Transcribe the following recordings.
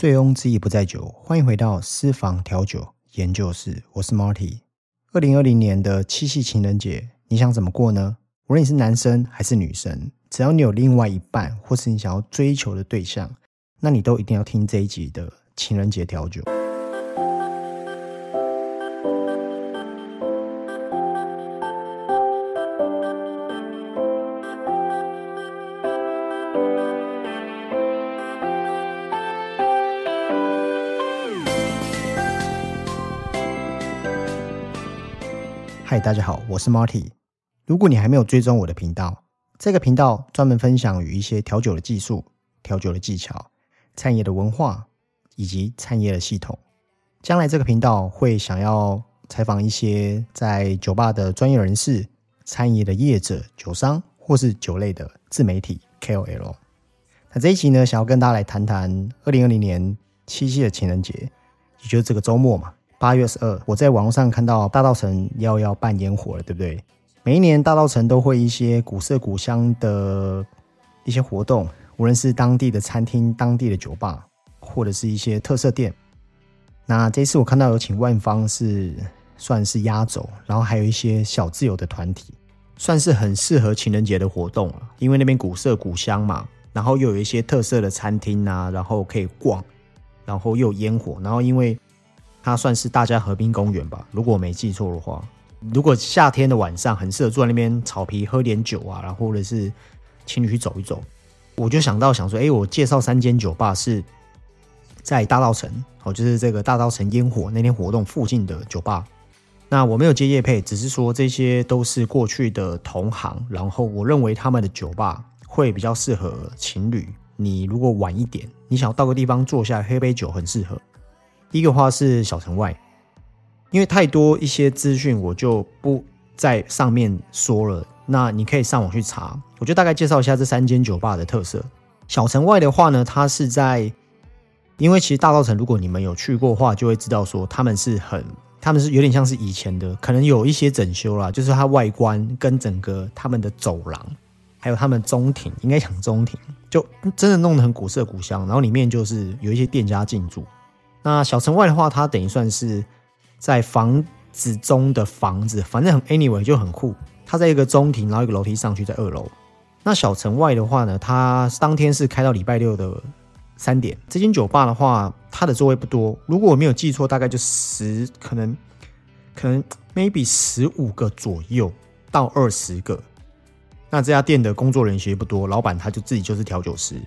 醉翁之意不在酒，欢迎回到私房调酒研究室，我是 Marty。二零二零年的七夕情人节，你想怎么过呢？无论你是男生还是女生，只要你有另外一半，或是你想要追求的对象，那你都一定要听这一集的情人节调酒。大家好，我是 Marty。如果你还没有追踪我的频道，这个频道专门分享与一些调酒的技术、调酒的技巧、餐饮的文化以及餐饮的系统。将来这个频道会想要采访一些在酒吧的专业人士、餐饮的业者、酒商或是酒类的自媒体 KOL。那这一集呢，想要跟大家来谈谈二零二零年七夕的情人节，也就是这个周末嘛。八月十二，我在网络上看到大道城要要办烟火了，对不对？每一年大道城都会一些古色古香的一些活动，无论是当地的餐厅、当地的酒吧，或者是一些特色店。那这次我看到有请万方是算是压轴，然后还有一些小自由的团体，算是很适合情人节的活动了。因为那边古色古香嘛，然后又有一些特色的餐厅啊，然后可以逛，然后又有烟火，然后因为。它算是大家河滨公园吧，如果我没记错的话。如果夏天的晚上很适合坐在那边草皮喝点酒啊，然后或者是情侣去走一走，我就想到想说，哎，我介绍三间酒吧是在大道城，哦，就是这个大道城烟火那天活动附近的酒吧。那我没有接夜配，只是说这些都是过去的同行，然后我认为他们的酒吧会比较适合情侣。你如果晚一点，你想要到个地方坐下喝杯酒，很适合。第一个话是小城外，因为太多一些资讯，我就不在上面说了。那你可以上网去查，我就大概介绍一下这三间酒吧的特色。小城外的话呢，它是在，因为其实大稻城，如果你们有去过的话，就会知道说他们是很，他们是有点像是以前的，可能有一些整修啦，就是它外观跟整个他们的走廊，还有他们中庭，应该讲中庭，就真的弄得很古色古香，然后里面就是有一些店家进驻。那小城外的话，它等于算是在房子中的房子，反正很 anyway 就很酷。它在一个中庭，然后一个楼梯上去，在二楼。那小城外的话呢，它当天是开到礼拜六的三点。这间酒吧的话，它的座位不多，如果我没有记错，大概就十，可能可能 maybe 十五个左右到二十个。那这家店的工作人员其实不多，老板他就自己就是调酒师。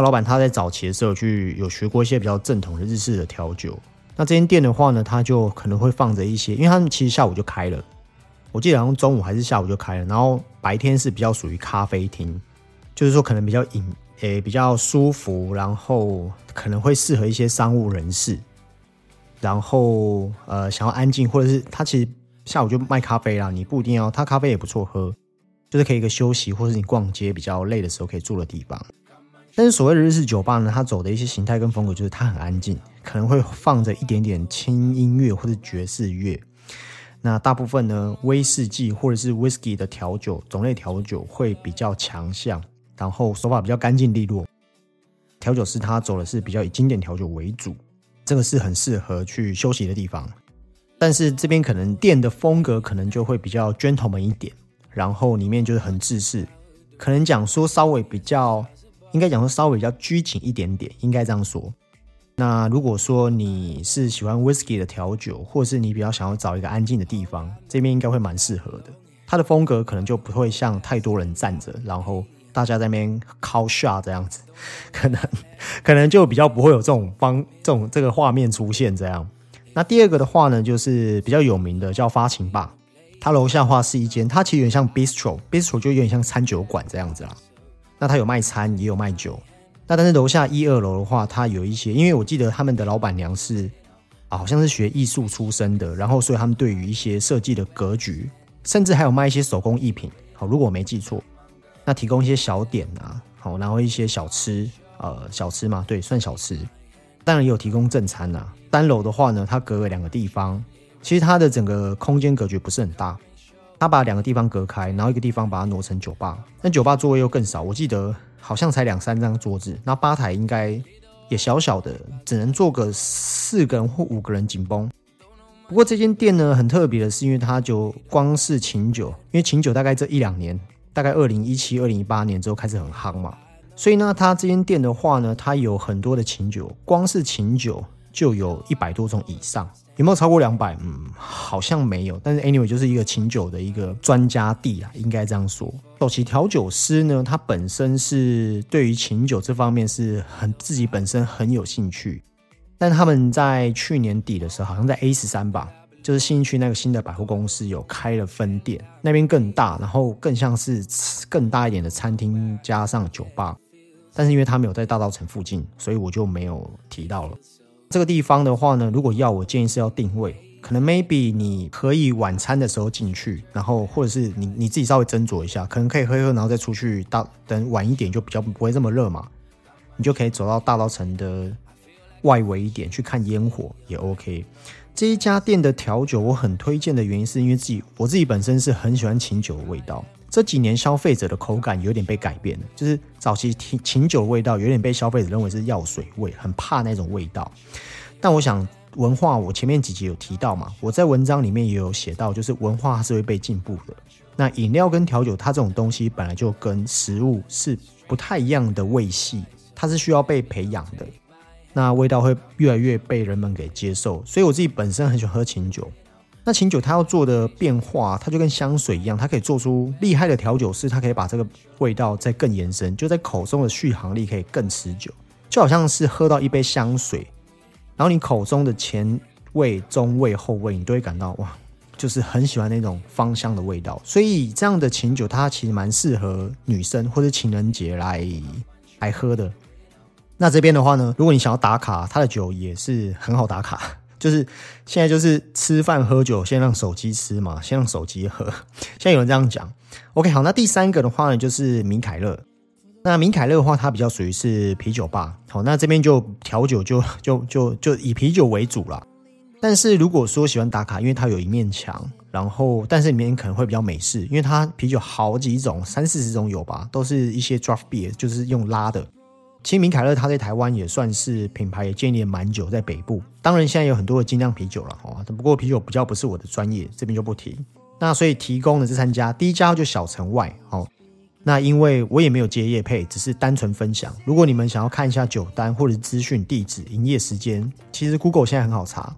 老板他在早期的时候去有学过一些比较正统的日式的调酒。那这间店的话呢，他就可能会放着一些，因为他们其实下午就开了，我记得好像中午还是下午就开了。然后白天是比较属于咖啡厅，就是说可能比较隐诶比较舒服，然后可能会适合一些商务人士，然后呃想要安静，或者是他其实下午就卖咖啡啦，你不一定要，他咖啡也不错喝，就是可以一个休息，或是你逛街比较累的时候可以住的地方。但是所谓的日式酒吧呢，它走的一些形态跟风格，就是它很安静，可能会放着一点点轻音乐或者爵士乐。那大部分呢，威士忌或者是 whisky 的调酒种类调酒会比较强项，然后手法比较干净利落。调酒师他走的是比较以经典调酒为主，这个是很适合去休息的地方。但是这边可能店的风格可能就会比较 gentleman 一点，然后里面就是很自式，可能讲说稍微比较。应该讲说稍微比较拘谨一点点，应该这样说。那如果说你是喜欢 whisky 的调酒，或是你比较想要找一个安静的地方，这边应该会蛮适合的。它的风格可能就不会像太多人站着，然后大家在那边 call shot 这样子，可能可能就比较不会有这种方这种这个画面出现这样。那第二个的话呢，就是比较有名的叫发情吧，它楼下话是一间，它其实有点像 bistro，bistro 就有点像餐酒馆这样子啦。那他有卖餐，也有卖酒。那但是楼下一二楼的话，它有一些，因为我记得他们的老板娘是啊，好像是学艺术出身的，然后所以他们对于一些设计的格局，甚至还有卖一些手工艺品。好，如果我没记错，那提供一些小点啊，好，然后一些小吃，呃，小吃嘛，对，算小吃。当然也有提供正餐呐。三楼的话呢，它隔了两个地方，其实它的整个空间格局不是很大。他把两个地方隔开，然后一个地方把它挪成酒吧。那酒吧座位又更少，我记得好像才两三张桌子。那吧台应该也小小的，只能坐个四个人或五个人紧绷。不过这间店呢很特别的是，因为它就光是琴酒，因为琴酒大概这一两年，大概二零一七、二零一八年之后开始很夯嘛，所以呢，它这间店的话呢，它有很多的琴酒，光是琴酒就有一百多种以上。有没有超过两百？嗯，好像没有。但是 anyway 就是一个琴酒的一个专家地啊，应该这样说。首席调酒师呢，他本身是对于琴酒这方面是很自己本身很有兴趣。但他们在去年底的时候，好像在 A 十三吧，就是新区那个新的百货公司有开了分店，那边更大，然后更像是更大一点的餐厅加上酒吧。但是因为他没有在大道城附近，所以我就没有提到了。这个地方的话呢，如果要我建议是要定位，可能 maybe 你可以晚餐的时候进去，然后或者是你你自己稍微斟酌一下，可能可以喝一喝，然后再出去。到等晚一点就比较不会这么热嘛，你就可以走到大稻城的外围一点去看烟火也 OK。这一家店的调酒我很推荐的原因是因为自己我自己本身是很喜欢琴酒的味道。这几年消费者的口感有点被改变了，就是早期琴琴酒味道有点被消费者认为是药水味，很怕那种味道。但我想文化，我前面几集有提到嘛，我在文章里面也有写到，就是文化是会被进步的。那饮料跟调酒，它这种东西本来就跟食物是不太一样的味系，它是需要被培养的。那味道会越来越被人们给接受，所以我自己本身很喜欢喝琴酒。那琴酒它要做的变化，它就跟香水一样，它可以做出厉害的调酒师，它可以把这个味道再更延伸，就在口中的续航力可以更持久，就好像是喝到一杯香水，然后你口中的前味、中味、后味，你都会感到哇，就是很喜欢那种芳香的味道。所以这样的琴酒，它其实蛮适合女生或者情人节来来喝的。那这边的话呢，如果你想要打卡，它的酒也是很好打卡。就是现在，就是吃饭喝酒，先让手机吃嘛，先让手机喝。现在有人这样讲，OK，好。那第三个的话呢，就是米凯勒。那米凯勒的话，它比较属于是啤酒吧。好，那这边就调酒就就就就以啤酒为主了。但是如果说喜欢打卡，因为它有一面墙，然后但是里面可能会比较美式，因为它啤酒好几种，三四十种有吧，都是一些 draft beer，就是用拉的。清明凯勒它在台湾也算是品牌，也建立蛮久，在北部。当然现在有很多的精酿啤酒了哦，不过啤酒比较不是我的专业，这边就不提。那所以提供的这三家，第一家就小城外哦。那因为我也没有接业配，只是单纯分享。如果你们想要看一下酒单或者资讯、地址、营业时间，其实 Google 现在很好查。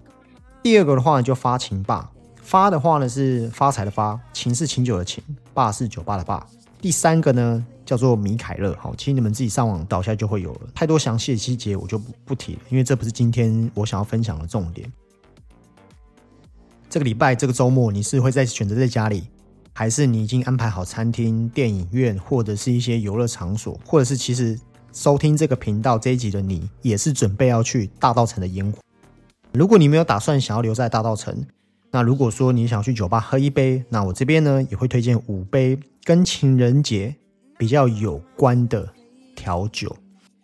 第二个的话呢，就发情吧。发的话呢是发财的发，情是情酒的情，霸是酒吧的霸。第三个呢？叫做米凯勒，好，其实你们自己上网倒下就会有了。太多详细的细节我就不不提了，因为这不是今天我想要分享的重点。这个礼拜这个周末你是会在选择在家里，还是你已经安排好餐厅、电影院或者是一些游乐场所，或者是其实收听这个频道这一集的你也是准备要去大道城的烟火？如果你没有打算想要留在大道城，那如果说你想去酒吧喝一杯，那我这边呢也会推荐五杯跟情人节。比较有关的调酒，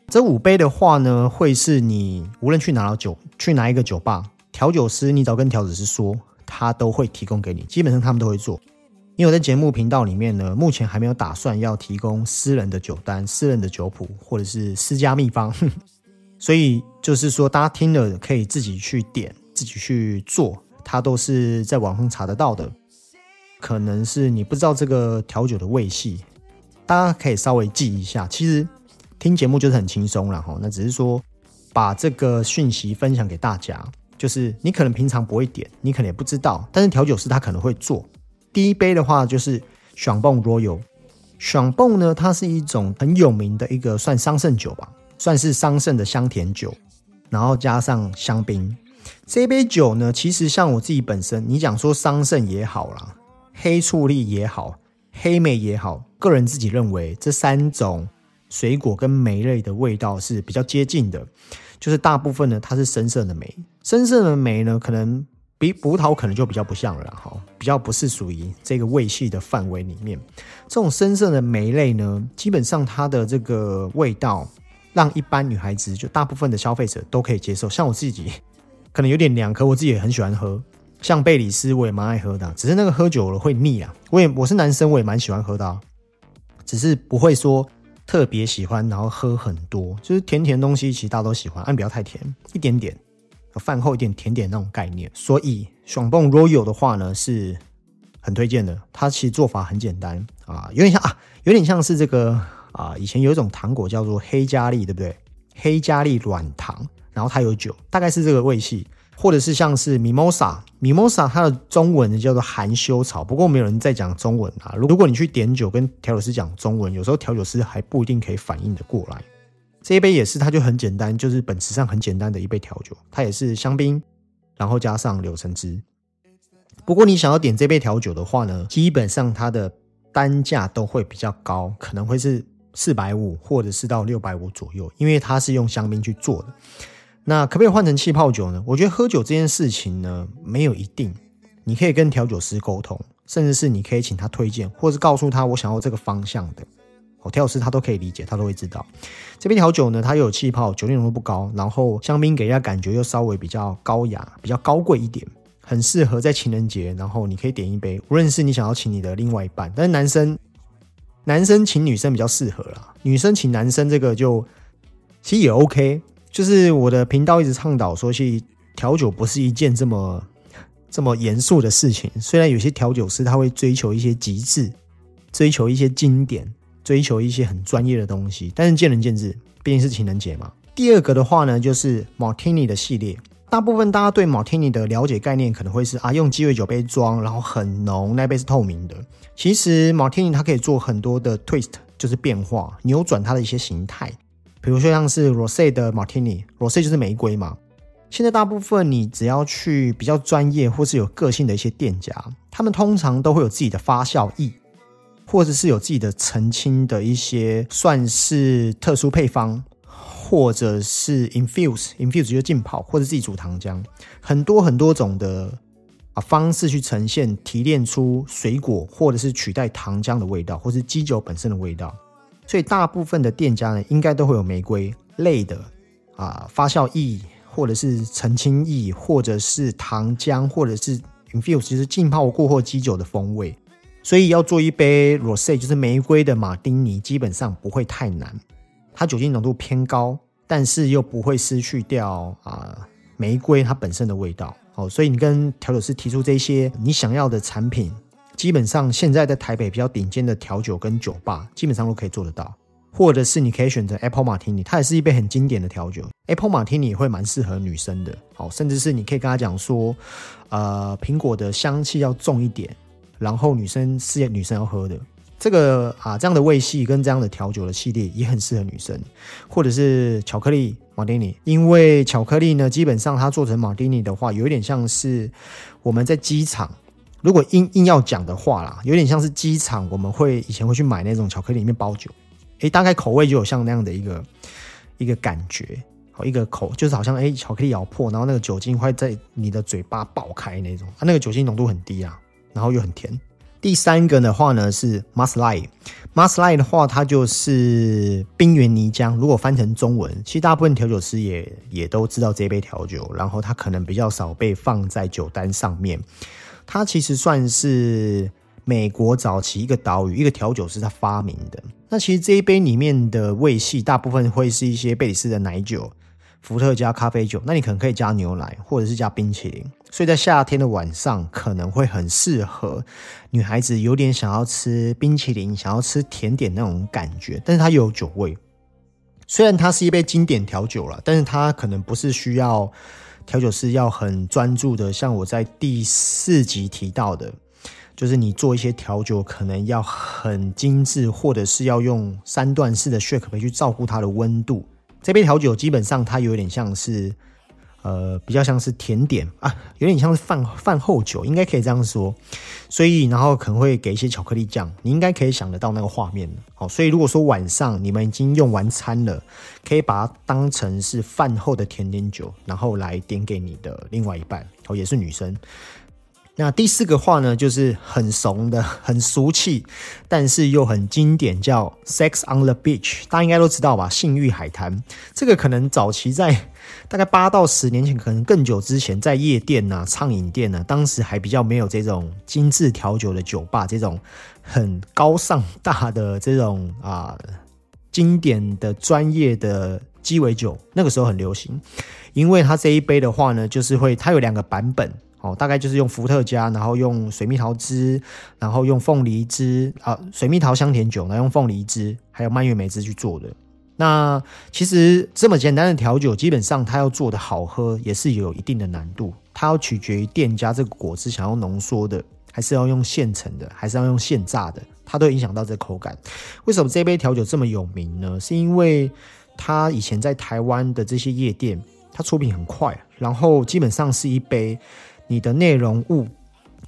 这五杯的话呢，会是你无论去哪酒，去哪一个酒吧，调酒师你只要跟调酒师说，他都会提供给你。基本上他们都会做，因为我在节目频道里面呢，目前还没有打算要提供私人的酒单、私人的酒谱或者是私家秘方，所以就是说大家听了可以自己去点，自己去做，它都是在网上查得到的。可能是你不知道这个调酒的味系。大家可以稍微记一下，其实听节目就是很轻松了哈。那只是说把这个讯息分享给大家，就是你可能平常不会点，你可能也不知道，但是调酒师他可能会做。第一杯的话就是爽蹦 Royal，爽蹦呢，它是一种很有名的一个算桑葚酒吧，算是桑葚的香甜酒，然后加上香槟。这杯酒呢，其实像我自己本身，你讲说桑葚也好啦，黑醋栗也好。黑莓也好，个人自己认为这三种水果跟莓类的味道是比较接近的，就是大部分呢它是深色的莓，深色的莓呢可能比葡萄可能就比较不像了哈，比较不是属于这个味系的范围里面。这种深色的莓类呢，基本上它的这个味道让一般女孩子就大部分的消费者都可以接受，像我自己可能有点凉，可我自己也很喜欢喝。像贝里斯我也蛮爱喝的，只是那个喝久了会腻啊。我也我是男生，我也蛮喜欢喝的，只是不会说特别喜欢，然后喝很多，就是甜甜东西，其实大家都喜欢，但不要太甜，一点点，饭后一点甜点那种概念。所以爽蹦 Royal 的话呢，是很推荐的。它其实做法很简单啊，有点像啊，有点像是这个啊，以前有一种糖果叫做黑加力，对不对？黑加力软糖，然后它有酒，大概是这个味系。或者是像是 mimosa，mimosa 它的中文叫做含羞草，不过没有人在讲中文啊。如果你去点酒跟调酒师讲中文，有时候调酒师还不一定可以反应的过来。这一杯也是，它就很简单，就是本质上很简单的一杯调酒，它也是香槟，然后加上柳橙汁。不过你想要点这杯调酒的话呢，基本上它的单价都会比较高，可能会是四百五或者是到六百五左右，因为它是用香槟去做的。那可不可以换成气泡酒呢？我觉得喝酒这件事情呢，没有一定。你可以跟调酒师沟通，甚至是你可以请他推荐，或是告诉他我想要这个方向的。哦，调酒师他都可以理解，他都会知道。这边调酒呢，它又有气泡，酒精浓度不高，然后香槟给人家感觉又稍微比较高雅、比较高贵一点，很适合在情人节，然后你可以点一杯。无论是你想要请你的另外一半，但是男生男生请女生比较适合啦，女生请男生这个就其实也 OK。就是我的频道一直倡导说，去调酒不是一件这么这么严肃的事情。虽然有些调酒师他会追求一些极致，追求一些经典，追求一些很专业的东西，但是见仁见智，毕竟是情人节嘛。第二个的话呢，就是 Martini 的系列。大部分大家对 Martini 的了解概念可能会是啊，用鸡尾酒杯装，然后很浓，那杯是透明的。其实 Martini 它可以做很多的 twist，就是变化，扭转它的一些形态。比如说像是 Rose 的 Martini，Rose 就是玫瑰嘛。现在大部分你只要去比较专业或是有个性的一些店家，他们通常都会有自己的发酵液，或者是有自己的澄清的一些算是特殊配方，或者是 infuse，infuse 就浸泡，或者自己煮糖浆，很多很多种的啊方式去呈现提炼出水果或者是取代糖浆的味道，或是基酒本身的味道。所以大部分的店家呢，应该都会有玫瑰类的啊发酵液，或者是澄清液，或者是糖浆，或者是 infuse，就是浸泡过后基酒的风味。所以要做一杯 rose，就是玫瑰的马丁尼，基本上不会太难。它酒精浓度偏高，但是又不会失去掉啊玫瑰它本身的味道。哦，所以你跟调酒师提出这些你想要的产品。基本上现在在台北比较顶尖的调酒跟酒吧，基本上都可以做得到。或者是你可以选择 Apple Martini，它也是一杯很经典的调酒。Apple Martini 也会蛮适合女生的，好，甚至是你可以跟他讲说，呃，苹果的香气要重一点，然后女生是女生要喝的。这个啊，这样的味系跟这样的调酒的系列也很适合女生。或者是巧克力马丁尼，因为巧克力呢，基本上它做成马丁尼的话，有一点像是我们在机场。如果硬硬要讲的话啦，有点像是机场，我们会以前会去买那种巧克力里面包酒，诶，大概口味就有像那样的一个一个感觉，好一个口就是好像诶，巧克力咬破，然后那个酒精会在你的嘴巴爆开那种，它那个酒精浓度很低啊，然后又很甜。第三个的话呢是 m u s l i e m u s l i e 的话它就是冰原泥浆，如果翻成中文，其实大部分调酒师也也都知道这杯调酒，然后它可能比较少被放在酒单上面。它其实算是美国早期一个岛屿，一个调酒师他发明的。那其实这一杯里面的味系大部分会是一些贝里斯的奶酒、伏特加咖啡酒。那你可能可以加牛奶，或者是加冰淇淋。所以在夏天的晚上可能会很适合女孩子有点想要吃冰淇淋、想要吃甜点那种感觉。但是它有酒味，虽然它是一杯经典调酒了，但是它可能不是需要。调酒师要很专注的，像我在第四集提到的，就是你做一些调酒可能要很精致，或者是要用三段式的 shake 杯去照顾它的温度。这杯调酒基本上它有点像是。呃，比较像是甜点啊，有点像是饭饭后酒，应该可以这样说。所以，然后可能会给一些巧克力酱，你应该可以想得到那个画面。好，所以如果说晚上你们已经用完餐了，可以把它当成是饭后的甜点酒，然后来点给你的另外一半，哦，也是女生。那第四个话呢，就是很怂的、很俗气，但是又很经典，叫 Sex on the Beach。大家应该都知道吧？性欲海滩，这个可能早期在 大概八到十年前，可能更久之前，在夜店呐、畅饮店呢，当时还比较没有这种精致调酒的酒吧，这种很高尚大的这种啊。经典的专业的鸡尾酒，那个时候很流行。因为它这一杯的话呢，就是会它有两个版本大概就是用伏特加，然后用水蜜桃汁，然后用凤梨汁啊，水蜜桃香甜酒，然后用凤梨汁，还有蔓越莓汁去做的。那其实这么简单的调酒，基本上它要做的好喝，也是有一定的难度。它要取决于店家这个果汁想要浓缩的，还是要用现成的，还是要用现榨的，它都影响到这口感。为什么这杯调酒这么有名呢？是因为它以前在台湾的这些夜店。它出品很快，然后基本上是一杯你的内容物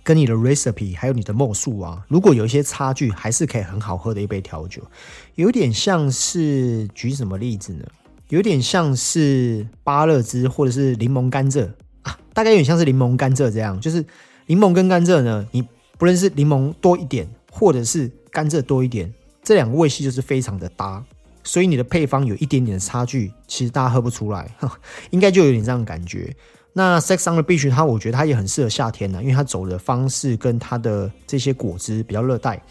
跟你的 recipe 还有你的墨数啊，如果有一些差距，还是可以很好喝的一杯调酒。有点像是举什么例子呢？有点像是芭乐汁或者是柠檬甘蔗啊，大概有点像是柠檬甘蔗这样，就是柠檬跟甘蔗呢，你不论是柠檬多一点，或者是甘蔗多一点，这两个味系就是非常的搭。所以你的配方有一点点的差距，其实大家喝不出来，应该就有点这样的感觉。那 Sex on the Beach 它，我觉得它也很适合夏天呢，因为它走的方式跟它的这些果汁比较热带，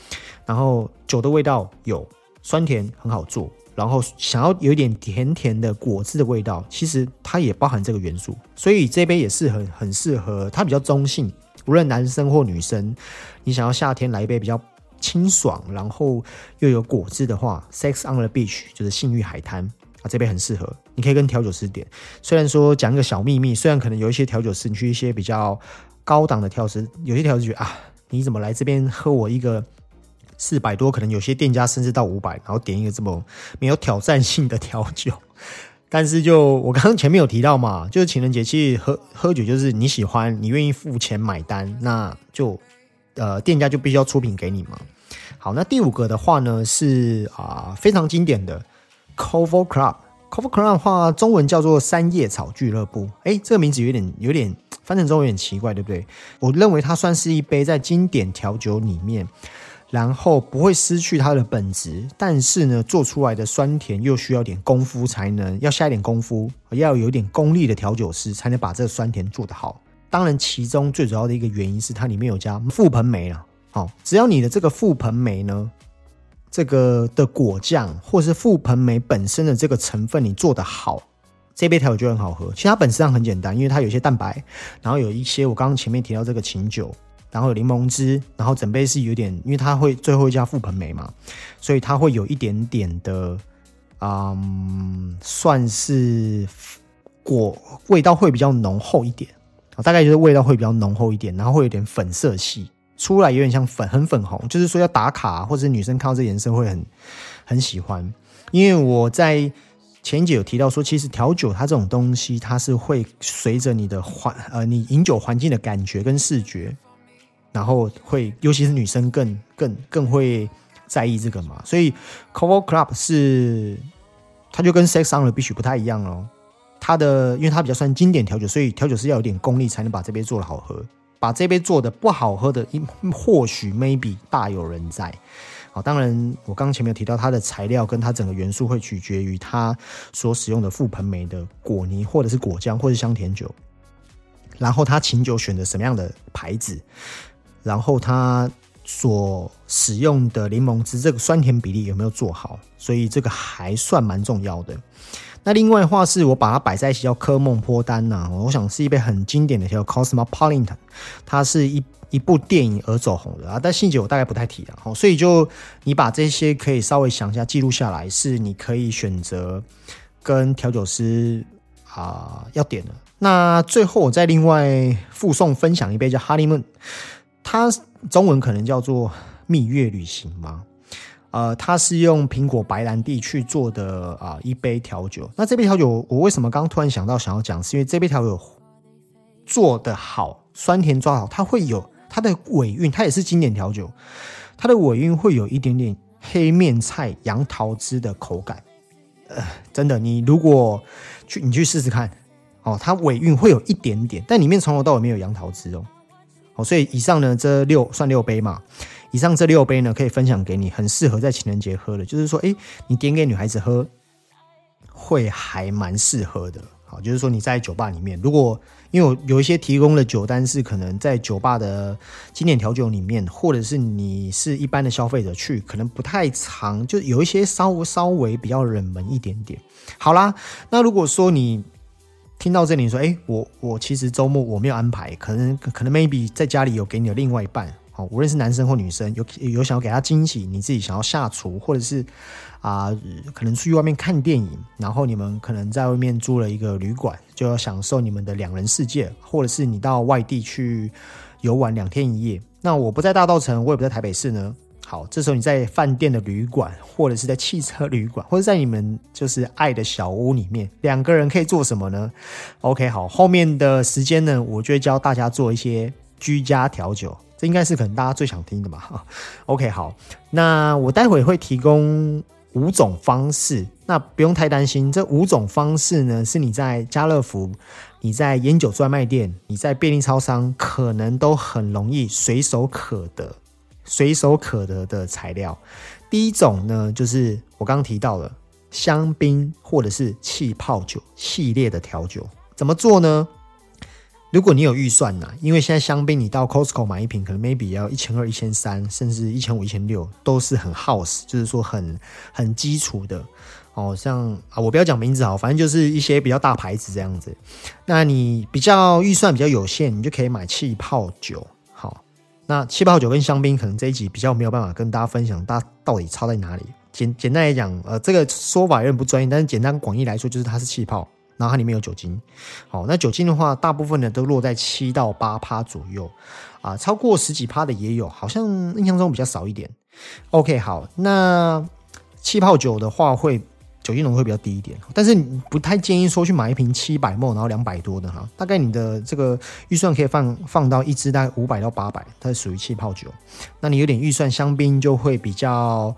然后酒的味道有酸甜，很好做。然后想要有一点甜甜的果汁的味道，其实它也包含这个元素。所以这杯也是很很适合，它比较中性，无论男生或女生，你想要夏天来一杯比较。清爽，然后又有果汁的话，Sex on the Beach 就是性欲海滩啊，这杯很适合。你可以跟调酒师点。虽然说讲一个小秘密，虽然可能有一些调酒师，你去一些比较高档的调酒师，有些调酒师觉得啊，你怎么来这边喝我一个四百多？可能有些店家甚至到五百，然后点一个这么没有挑战性的调酒。但是就我刚刚前面有提到嘛，就是情人节其实喝喝酒就是你喜欢，你愿意付钱买单，那就。呃，店家就必须要出品给你嘛。好，那第五个的话呢是啊非常经典的 Cove Club。Cover Club 的话，中文叫做三叶草俱乐部。哎，这个名字有点有点翻成中文有点奇怪，对不对？我认为它算是一杯在经典调酒里面，然后不会失去它的本质，但是呢，做出来的酸甜又需要点功夫才能，要下一点功夫，要有点功力的调酒师才能把这个酸甜做得好。当然，其中最主要的一个原因是它里面有加覆盆梅了。好，只要你的这个覆盆梅呢，这个的果酱或是覆盆梅本身的这个成分你做的好，这杯调酒就很好喝。其实它本质上很简单，因为它有一些蛋白，然后有一些我刚刚前面提到这个琴酒，然后有柠檬汁，然后整杯是有点，因为它会最后一加覆盆梅嘛，所以它会有一点点的，嗯，算是果味道会比较浓厚一点。大概就是味道会比较浓厚一点，然后会有点粉色系，出来有点像粉，很粉红。就是说要打卡，或者女生看到这颜色会很很喜欢。因为我在前一节有提到说，其实调酒它这种东西，它是会随着你的环呃你饮酒环境的感觉跟视觉，然后会尤其是女生更更更会在意这个嘛。所以 Cover Club 是它就跟 Sex on the Beach 不太一样哦。它的，因为它比较算经典调酒，所以调酒师要有点功力才能把这杯做的好喝。把这杯做的不好喝的，或许 maybe 大有人在。好，当然我刚刚前面有提到，它的材料跟它整个元素会取决于它所使用的覆盆梅的果泥，或者是果浆，或是香甜酒。然后它琴酒选择什么样的牌子，然后它所使用的柠檬汁这个酸甜比例有没有做好，所以这个还算蛮重要的。那另外的话是我把它摆在一起叫科梦坡丹呐，我想是一杯很经典的叫 Cosmopolitan，它是一一部电影而走红的啊，但细节我大概不太提了，好，所以就你把这些可以稍微想一下记录下来，是你可以选择跟调酒师啊要点的。那最后我再另外附送分享一杯叫 Honeymoon，它中文可能叫做蜜月旅行吗？呃，它是用苹果白兰地去做的啊，一杯调酒。那这杯调酒，我为什么刚突然想到想要讲？是因为这杯调酒做的好，酸甜抓好，它会有它的尾韵，它也是经典调酒，它的尾韵会有一点点黑面菜、杨桃汁的口感。呃，真的，你如果去你去试试看，哦，它尾韵会有一点点，但里面从头到尾没有杨桃汁哦。哦，所以以上呢，这六算六杯嘛。以上这六杯呢，可以分享给你，很适合在情人节喝的。就是说，哎，你点给女孩子喝，会还蛮适合的。好，就是说你在酒吧里面，如果因为有一些提供的酒单是可能在酒吧的经典调酒里面，或者是你是一般的消费者去，可能不太常，就有一些稍微稍微比较冷门一点点。好啦，那如果说你听到这里说，哎，我我其实周末我没有安排，可能可能 maybe 在家里有给你的另外一半。无论是男生或女生，有有想要给他惊喜，你自己想要下厨，或者是啊，可能出去外面看电影，然后你们可能在外面租了一个旅馆，就要享受你们的两人世界，或者是你到外地去游玩两天一夜。那我不在大道城，我也不在台北市呢。好，这时候你在饭店的旅馆，或者是在汽车旅馆，或者在你们就是爱的小屋里面，两个人可以做什么呢？OK，好，后面的时间呢，我就会教大家做一些居家调酒。这应该是可能大家最想听的嘛？OK，好，那我待会会提供五种方式，那不用太担心。这五种方式呢，是你在家乐福、你在烟酒专卖店、你在便利超商，可能都很容易随手可得、随手可得的材料。第一种呢，就是我刚刚提到了香槟或者是气泡酒系列的调酒，怎么做呢？如果你有预算呐，因为现在香槟你到 Costco 买一瓶，可能 maybe 要一千二、一千三，甚至一千五、一千六，都是很 house，就是说很很基础的哦。像啊，我不要讲名字好，反正就是一些比较大牌子这样子。那你比较预算比较有限，你就可以买气泡酒。好，那气泡酒跟香槟可能这一集比较没有办法跟大家分享，它到底差在哪里？简简单来讲，呃，这个说法有点不专业，但是简单广义来说，就是它是气泡。然后它里面有酒精，好，那酒精的话，大部分呢都落在七到八趴左右，啊，超过十几趴的也有，好像印象中比较少一点。OK，好，那气泡酒的话，会酒精浓度会比较低一点，但是你不太建议说去买一瓶七百沫，然后两百多的哈，大概你的这个预算可以放放到一支大概五百到八百，它是属于气泡酒。那你有点预算，香槟就会比较。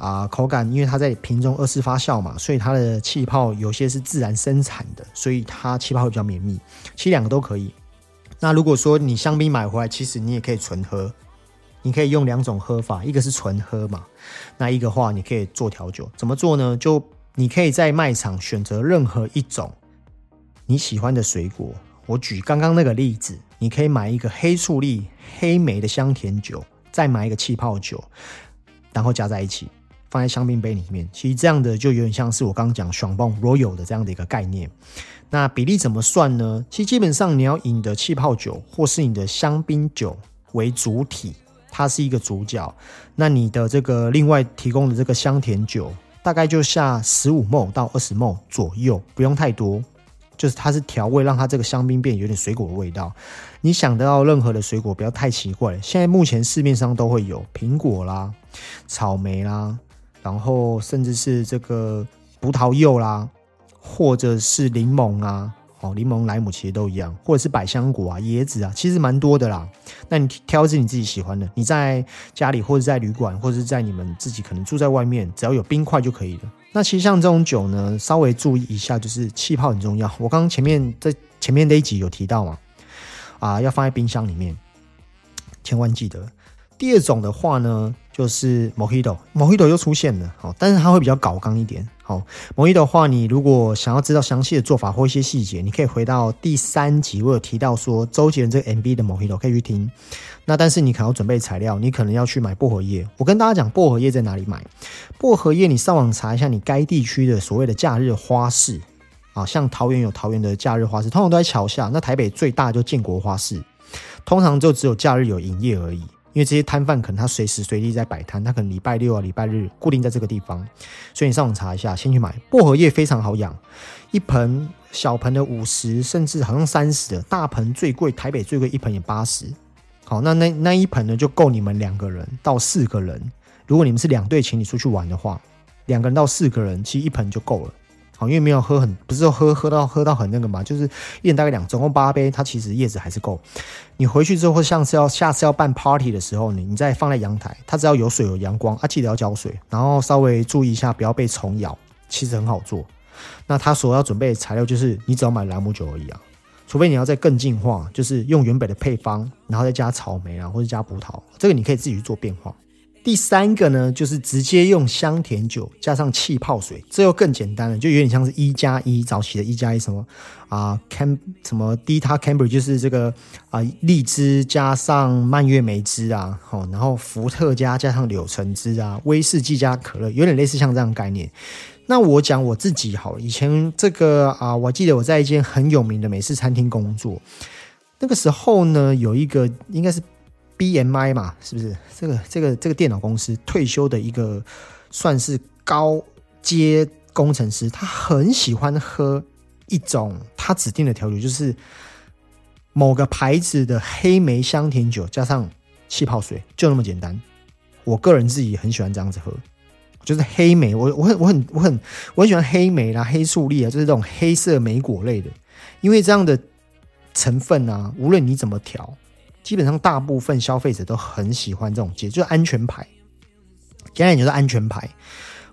啊，口感因为它在瓶中二次发酵嘛，所以它的气泡有些是自然生产的，所以它气泡会比较绵密。其实两个都可以。那如果说你香槟买回来，其实你也可以纯喝，你可以用两种喝法，一个是纯喝嘛，那一个话你可以做调酒。怎么做呢？就你可以在卖场选择任何一种你喜欢的水果。我举刚刚那个例子，你可以买一个黑醋栗、黑莓的香甜酒，再买一个气泡酒，然后加在一起。放在香槟杯里面，其实这样的就有点像是我刚刚讲双泵 Royal 的这样的一个概念。那比例怎么算呢？其实基本上你要以你的气泡酒或是你的香槟酒为主体，它是一个主角。那你的这个另外提供的这个香甜酒，大概就下十五 m 到二十 m 左右，不用太多。就是它是调味，让它这个香槟变有点水果的味道。你想得到任何的水果，不要太奇怪。现在目前市面上都会有苹果啦、草莓啦。然后甚至是这个葡萄柚啦，或者是柠檬啊，哦，柠檬、莱姆其实都一样，或者是百香果啊、椰子啊，其实蛮多的啦。那你挑一支你自己喜欢的，你在家里或者在旅馆，或者是在你们自己可能住在外面，只要有冰块就可以了。那其实像这种酒呢，稍微注意一下，就是气泡很重要。我刚刚前面在前面那一集有提到嘛，啊，要放在冰箱里面，千万记得。第二种的话呢，就是 Mojito，Mojito 又出现了，好，但是它会比较搞刚一点。好，Mojito 的话，你如果想要知道详细的做法或一些细节，你可以回到第三集，我有提到说周杰伦这个 MV 的 Mojito 可以去听。那但是你可能要准备材料，你可能要去买薄荷叶。我跟大家讲薄荷叶在哪里买？薄荷叶你上网查一下，你该地区的所谓的假日花市啊，像桃园有桃园的假日花市，通常都在桥下。那台北最大就建国花市，通常就只有假日有营业而已。因为这些摊贩可能他随时随地在摆摊，他可能礼拜六啊、礼拜日固定在这个地方，所以你上网查一下，先去买薄荷叶，非常好养，一盆小盆的五十，甚至好像三十的，大盆最贵，台北最贵一盆也八十。好，那那那一盆呢，就够你们两个人到四个人。如果你们是两对情侣出去玩的话，两个人到四个人，其实一盆就够了。好，因为没有喝很，不是说喝喝到喝到很那个嘛，就是一人大概两，总共八杯，它其实叶子还是够。你回去之后，像是要下次要办 party 的时候，你你再放在阳台，它只要有水有阳光啊，记得要浇水，然后稍微注意一下不要被虫咬，其实很好做。那它所要准备的材料就是你只要买朗姆酒而已啊，除非你要再更进化，就是用原本的配方，然后再加草莓啊或者加葡萄，这个你可以自己去做变化。第三个呢，就是直接用香甜酒加上气泡水，这又更简单了，就有点像是一加一早期的一加一什么啊，cam 什么 Dita cambridge 就是这个啊荔枝加上蔓越莓汁啊，好，然后伏特加加上柳橙汁啊，威士忌加可乐，有点类似像这样概念。那我讲我自己好，以前这个啊，我记得我在一间很有名的美式餐厅工作，那个时候呢，有一个应该是。B M I 嘛，是不是这个这个这个电脑公司退休的一个算是高阶工程师？他很喜欢喝一种他指定的调酒，就是某个牌子的黑莓香甜酒加上气泡水，就那么简单。我个人自己很喜欢这样子喝，就是黑莓，我我很我很我很我很喜欢黑莓啦、黑醋栗啊，就是这种黑色莓果类的，因为这样的成分啊，无论你怎么调。基本上大部分消费者都很喜欢这种节，就是安全牌。简单点就是安全牌，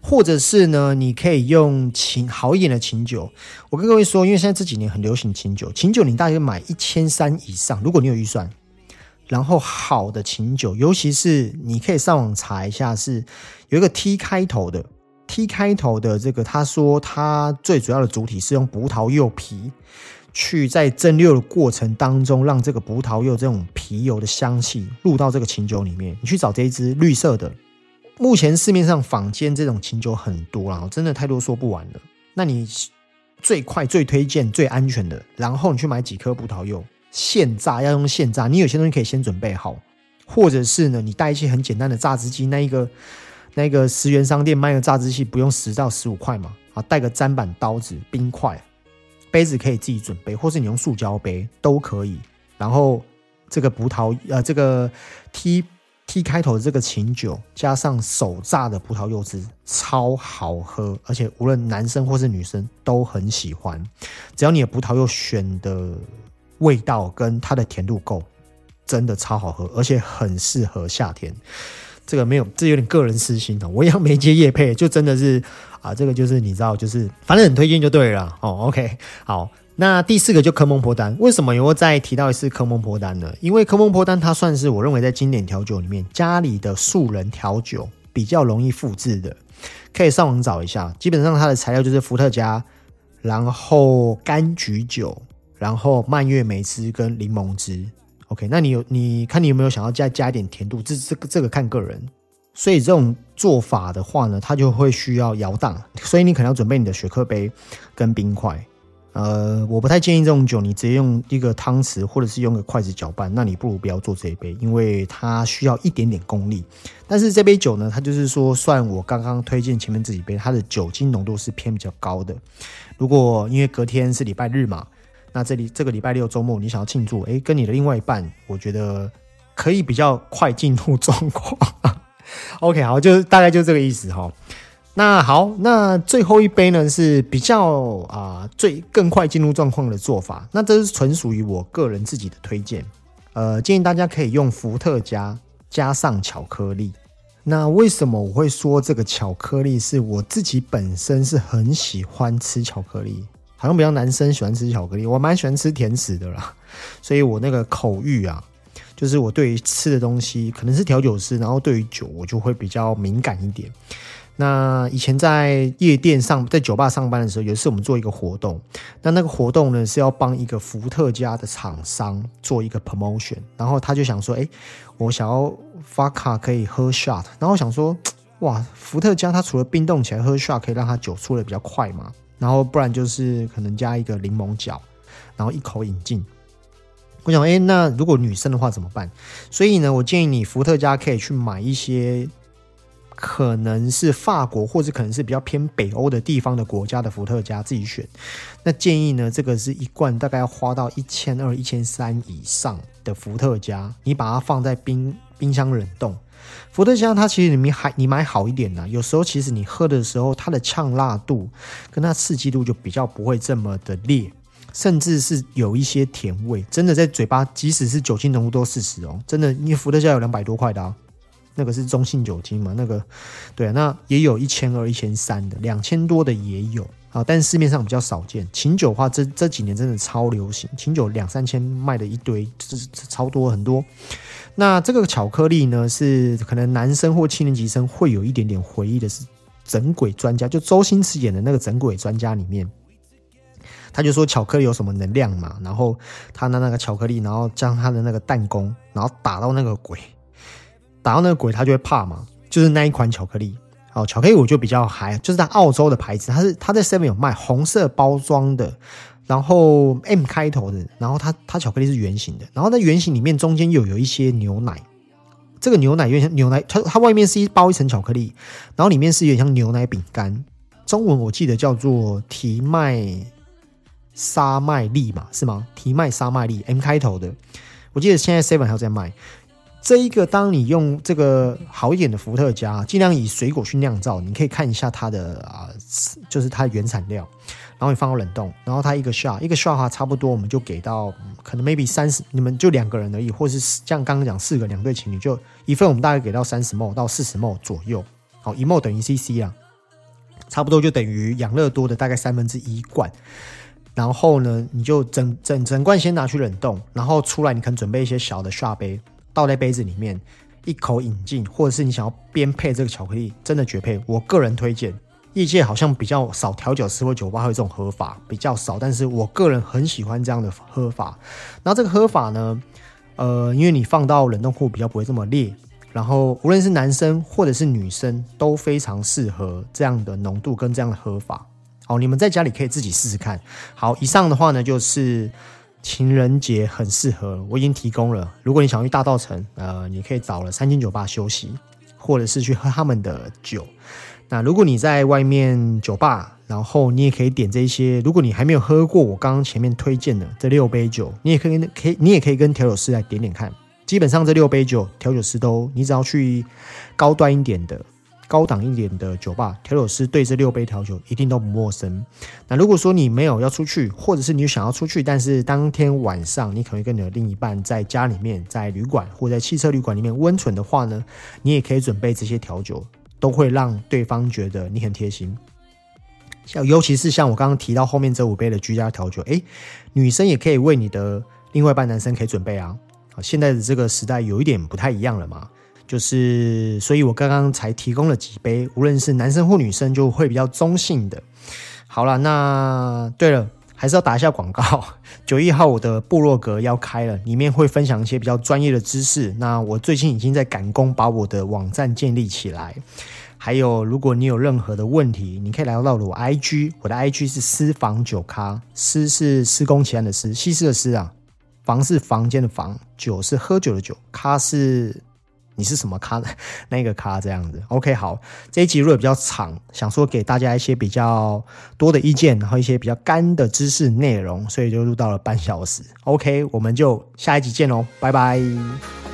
或者是呢，你可以用琴好一点的琴酒。我跟各位说，因为现在这几年很流行琴酒，琴酒你大约买一千三以上，如果你有预算。然后好的琴酒，尤其是你可以上网查一下，是有一个 T 开头的 T 开头的这个，他说他最主要的主体是用葡萄柚皮。去在蒸馏的过程当中，让这个葡萄柚这种皮油的香气入到这个琴酒里面。你去找这一支绿色的，目前市面上坊间这种琴酒很多啦，真的太多说不完了。那你最快、最推荐、最安全的，然后你去买几颗葡萄柚，现榨要用现榨。你有些东西可以先准备好，或者是呢，你带一些很简单的榨汁机，那一个那个十元商店卖的榨汁器不用十到十五块嘛？啊，带个砧板、刀子、冰块。杯子可以自己准备，或是你用塑胶杯都可以。然后这个葡萄呃，这个 T T 开头的这个琴酒，加上手榨的葡萄柚汁，超好喝，而且无论男生或是女生都很喜欢。只要你的葡萄柚选的味道跟它的甜度够，真的超好喝，而且很适合夏天。这个没有，这有点个人私心的，我一样没接叶配，就真的是啊，这个就是你知道，就是反正很推荐就对了哦。OK，好，那第四个就科蒙坡丹，为什么又再提到一次科蒙坡丹呢？因为科蒙坡丹它算是我认为在经典调酒里面，家里的素人调酒比较容易复制的，可以上网找一下。基本上它的材料就是伏特加，然后柑橘酒，然后蔓越莓汁跟柠檬汁。OK，那你有你看你有没有想要加加一点甜度？这这个这个看个人。所以这种做法的话呢，它就会需要摇荡，所以你可能要准备你的雪克杯跟冰块。呃，我不太建议这种酒你直接用一个汤匙或者是用个筷子搅拌，那你不如不要做这一杯，因为它需要一点点功力。但是这杯酒呢，它就是说算我刚刚推荐前面这几杯，它的酒精浓度是偏比较高的。如果因为隔天是礼拜日嘛。那这里这个礼拜六周末，你想要庆祝，哎，跟你的另外一半，我觉得可以比较快进入状况。OK，好，就是大概就这个意思哈。那好，那最后一杯呢是比较啊最更快进入状况的做法。那这是纯属于我个人自己的推荐，呃，建议大家可以用伏特加加上巧克力。那为什么我会说这个巧克力是我自己本身是很喜欢吃巧克力？好像比较男生喜欢吃巧克力，我蛮喜欢吃甜食的啦，所以我那个口欲啊，就是我对于吃的东西可能是调酒师，然后对于酒我就会比较敏感一点。那以前在夜店上，在酒吧上班的时候，有一次我们做一个活动，那那个活动呢是要帮一个伏特加的厂商做一个 promotion，然后他就想说，哎，我想要发卡可以喝 shot，然后想说，哇，伏特加它除了冰冻起来喝 shot 可以让它酒出的比较快嘛。然后不然就是可能加一个柠檬角，然后一口饮尽。我想，哎，那如果女生的话怎么办？所以呢，我建议你伏特加可以去买一些可能是法国或者可能是比较偏北欧的地方的国家的伏特加自己选。那建议呢，这个是一罐大概要花到一千二、一千三以上的伏特加，你把它放在冰冰箱冷冻。伏特加它其实你买你买好一点的，有时候其实你喝的时候，它的呛辣度跟它刺激度就比较不会这么的烈，甚至是有一些甜味，真的在嘴巴，即使是酒精浓度都四十哦，真的，因为伏特加有两百多块的啊，那个是中性酒精嘛，那个对啊，那也有一千二、一千三的，两千多的也有，啊，但是市面上比较少见。琴酒的话，这这几年真的超流行，琴酒两三千卖的一堆，这超多很多。那这个巧克力呢，是可能男生或七年级生会有一点点回忆的，是整鬼专家，就周星驰演的那个整鬼专家里面，他就说巧克力有什么能量嘛，然后他拿那个巧克力，然后将他的那个弹弓，然后打到那个鬼，打到那个鬼，他就会怕嘛，就是那一款巧克力。哦，巧克力我就比较嗨，就是在澳洲的牌子，它是它在 Seven 有卖红色包装的，然后 M 开头的，然后它它巧克力是圆形的，然后那圆形里面中间又有一些牛奶，这个牛奶有点像牛奶，它它外面是一包一层巧克力，然后里面是有点像牛奶饼干，中文我记得叫做提麦沙麦粒嘛，是吗？提麦沙麦粒 M 开头的，我记得现在 Seven 还有在卖。这一个，当你用这个好一点的伏特加，尽量以水果去酿造，你可以看一下它的啊，就是它的原产料，然后你放到冷冻，然后它一个 shot 一个 shot 话差不多，我们就给到可能 maybe 三十，你们就两个人而已，或是像刚刚讲四个两对情侣，就一份我们大概给到三十 m 到四十 m 左右，好一 m 等于 cc 啊，差不多就等于养乐多的大概三分之一罐，然后呢，你就整整整罐先拿去冷冻，然后出来你可能准备一些小的刷杯。倒在杯子里面，一口饮尽，或者是你想要边配这个巧克力，真的绝配。我个人推荐，业界好像比较少调酒师或酒吧会有这种喝法，比较少。但是我个人很喜欢这样的喝法。然后这个喝法呢，呃，因为你放到冷冻库比较不会这么烈，然后无论是男生或者是女生都非常适合这样的浓度跟这样的喝法。好，你们在家里可以自己试试看。好，以上的话呢就是。情人节很适合，我已经提供了。如果你想去大道城，呃，你可以找了三间酒吧休息，或者是去喝他们的酒。那如果你在外面酒吧，然后你也可以点这些。如果你还没有喝过我刚刚前面推荐的这六杯酒，你也可以可以，你也可以跟调酒师来点点看。基本上这六杯酒，调酒师都，你只要去高端一点的。高档一点的酒吧，调酒师对这六杯调酒一定都不陌生。那如果说你没有要出去，或者是你想要出去，但是当天晚上你可能跟你的另一半在家里面，在旅馆或在汽车旅馆里面温存的话呢，你也可以准备这些调酒，都会让对方觉得你很贴心。像尤其是像我刚刚提到后面这五杯的居家调酒，诶，女生也可以为你的另外一半男生可以准备啊。好，现在的这个时代有一点不太一样了嘛。就是，所以我刚刚才提供了几杯，无论是男生或女生，就会比较中性的。好了，那对了，还是要打一下广告。九一号我的部落格要开了，里面会分享一些比较专业的知识。那我最近已经在赶工，把我的网站建立起来。还有，如果你有任何的问题，你可以来到我 IG，我的 IG 是私房酒咖，私是施工前的私，西施的施啊，房是房间的房，酒是喝酒的酒，咖是。你是什么咖？那个咖这样子？OK，好，这一集如果比较长，想说给大家一些比较多的意见，然后一些比较干的知识内容，所以就录到了半小时。OK，我们就下一集见喽，拜拜。